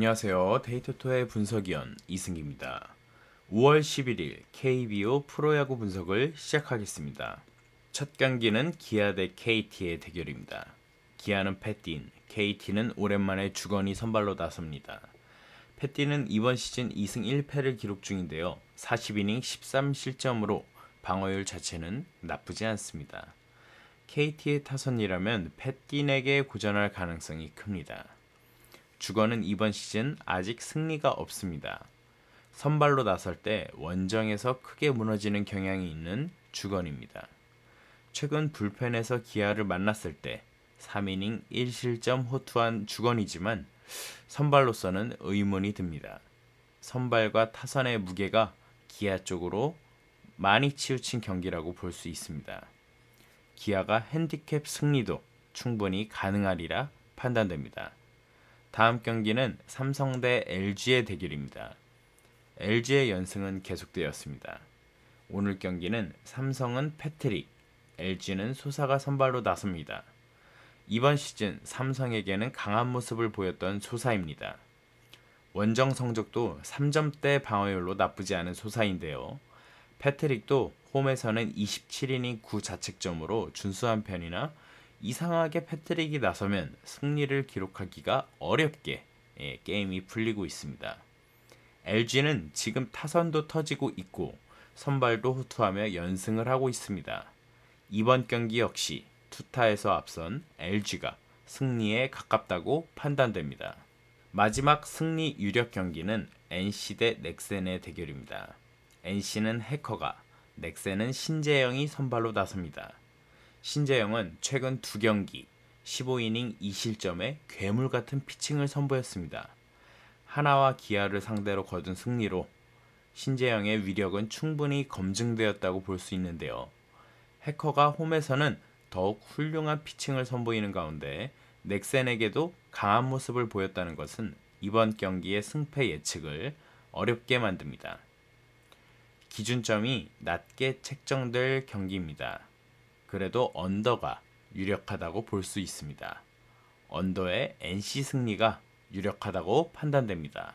안녕하세요. 데이터토의 분석위원 이승기입니다. 5월 11일 KBO 프로야구 분석을 시작하겠습니다. 첫 경기는 기아 대 KT의 대결입니다. 기아는 패틴, KT는 오랜만에 주건이 선발로 나섭니다. 패틴은 이번 시즌 2승 1패를 기록 중인데요. 40이닝 13실점으로 방어율 자체는 나쁘지 않습니다. KT의 타선이라면 패틴에게 고전할 가능성이 큽니다. 주건은 이번 시즌 아직 승리가 없습니다. 선발로 나설 때 원정에서 크게 무너지는 경향이 있는 주건입니다. 최근 불펜에서 기아를 만났을 때 3이닝 1실점 호투한 주건이지만 선발로서는 의문이 듭니다. 선발과 타선의 무게가 기아 쪽으로 많이 치우친 경기라고 볼 수 있습니다. 기아가 핸디캡 승리도 충분히 가능하리라 판단됩니다. 다음 경기는 삼성 대 LG의 대결입니다. LG의 연승은 계속되었습니다. 오늘 경기는 삼성은 패트릭, LG는 소사가 선발로 나섭니다. 이번 시즌 삼성에게는 강한 모습을 보였던 소사입니다. 원정 성적도 3점대 방어율로 나쁘지 않은 소사인데요. 패트릭도 홈에서는 27이닝 9자책점으로 준수한 편이나 이상하게 패트릭이 나서면 승리를 기록하기가 어렵게 예, 게임이 풀리고 있습니다. LG는 지금 타선도 터지고 있고 선발도 후투하며 연승을 하고 있습니다. 이번 경기 역시 투타에서 앞선 LG가 승리에 가깝다고 판단됩니다. 마지막 승리 유력 경기는 NC 대 넥센의 대결입니다. NC는 해커가, 넥센은 신재영이 선발로 나섭니다. 신재영은 최근 두 경기 15이닝 2실점에 괴물 같은 피칭을 선보였습니다. 하나와 기아를 상대로 거둔 승리로 신재영의 위력은 충분히 검증되었다고 볼 수 있는데요. 해커가 홈에서는 더욱 훌륭한 피칭을 선보이는 가운데 넥센에게도 강한 모습을 보였다는 것은 이번 경기의 승패 예측을 어렵게 만듭니다. 기준점이 낮게 책정될 경기입니다. 그래도 언더가 유력하다고 볼 수 있습니다. 언더의 NC 승리가 유력하다고 판단됩니다.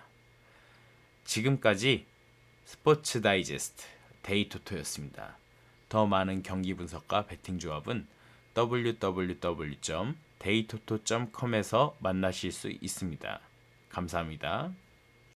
지금까지 스포츠 다이제스트 데이토토였습니다. 더 많은 경기 분석과 베팅 조합은 www.데이토토.com에서 만나실 수 있습니다. 감사합니다.